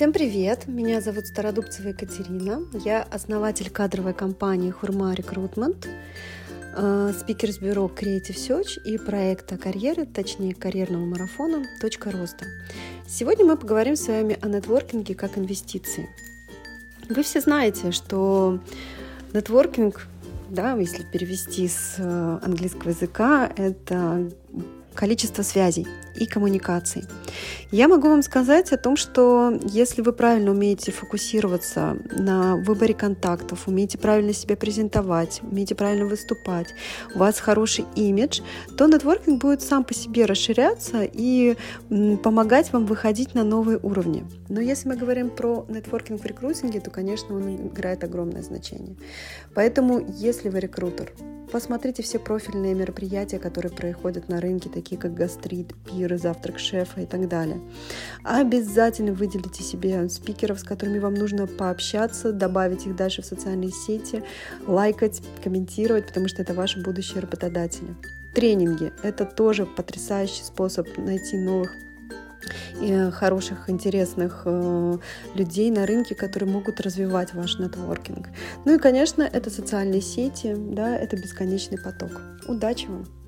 Всем привет! Меня зовут Стародубцева Екатерина. Я основатель кадровой компании Хурма Рекрутмент, э, спикер с бюро Creative Search и проекта карьеры, точнее карьерного марафона «Точка роста». Сегодня мы поговорим с вами о нетворкинге как инвестиции. Вы все знаете, что нетворкинг, да, если перевести с э, английского языка, это количество связей и коммуникаций. Я могу вам сказать о том, что если вы правильно умеете фокусироваться на выборе контактов, умеете правильно себя презентовать, умеете правильно выступать, у вас хороший имидж, то нетворкинг будет сам по себе расширяться и помогать вам выходить на новые уровни. Но если мы говорим про нетворкинг в рекрутинге, то, конечно, он играет огромное значение. Поэтому, если вы рекрутер, Посмотрите все профильные мероприятия, которые происходят на рынке, такие как гастрит, пиры, завтрак шефа и так далее. Обязательно выделите себе спикеров, с которыми вам нужно пообщаться, добавить их дальше в социальные сети, лайкать, комментировать, потому что это ваши будущие работодатели. Тренинги – это тоже потрясающий способ найти новых хороших, интересных э, людей на рынке, которые могут развивать ваш нетворкинг. Ну и, конечно, это социальные сети, да, это бесконечный поток. Удачи вам!